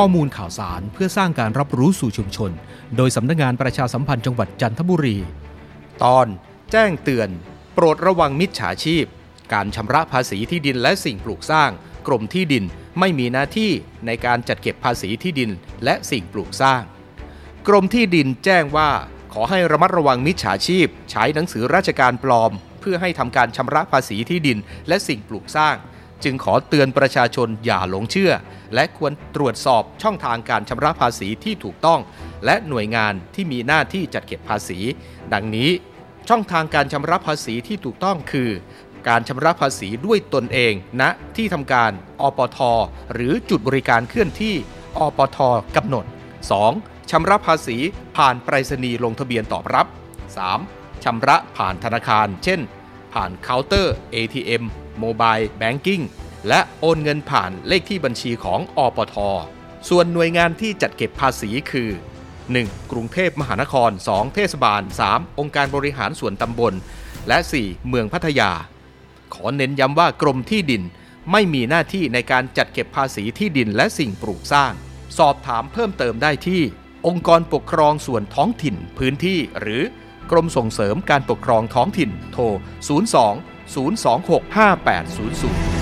ข้อมูลข่าวสารเพื่อสร้างการรับรู้สู่ชุมชน โดยสำนักงานประชาสัมพันธ์จังหวัดจันทบุรี ตอนแจ้งเตือน โปรดระวังมิจฉาชีพ การชำระภาษีที่ดินและสิ่งปลูกสร้าง กรมที่ดินไม่มีหน้าที่ในการจัดเก็บภาษีที่ดินและสิ่งปลูกสร้าง กรมที่ดินแจ้งว่าขอให้ระมัดระวังมิจฉาชีพ ใช้หนังสือราชการปลอม เพื่อให้ทำการชำระภาษีที่ดินและสิ่งปลูกสร้าง จึงขอเตือนประชาชนอย่าหลงเชื่อ และควรตรวจสอบช่องทางการชำระภาษีที่ถูกต้อง และหน่วยงานที่มีหน้าที่จัดเก็บภาษี ดังนี้ ช่องทางการชำระภาษีที่ถูกต้องคือ การชำระภาษีด้วยตนเองณที่ทำการอปท หรือจุดบริการเคลื่อนที่อปทกำหนด 2. ชำระภาษีผ่านไปรษณีย์ลงทะเบียนตอบรับ 3. ชำระผ่านธนาคาร เช่น ผ่านเคาน์เตอร์ ATM Mobile Banking และโอนเงินผ่านเลขที่บัญชีของอปท ส่วนหน่วยงานที่จัดเก็บภาษีคือ 1. กรุงเทพมหานคร 2. เทศบาล 3. องค์การบริหารส่วนตำบล และ 4. เมืองพัทยา ขอเน้นย้ำว่ากรมที่ดินไม่มีหน้าที่ในการจัดเก็บภาษีที่ดินและสิ่งปลูกสร้าง สอบถามเพิ่มเติมได้ที่ องค์กรปกครองส่วนท้องถิ่นพื้นที่หรือ กรมส่งเสริมการปกครองท้องถิ่นโทร 02 026 5800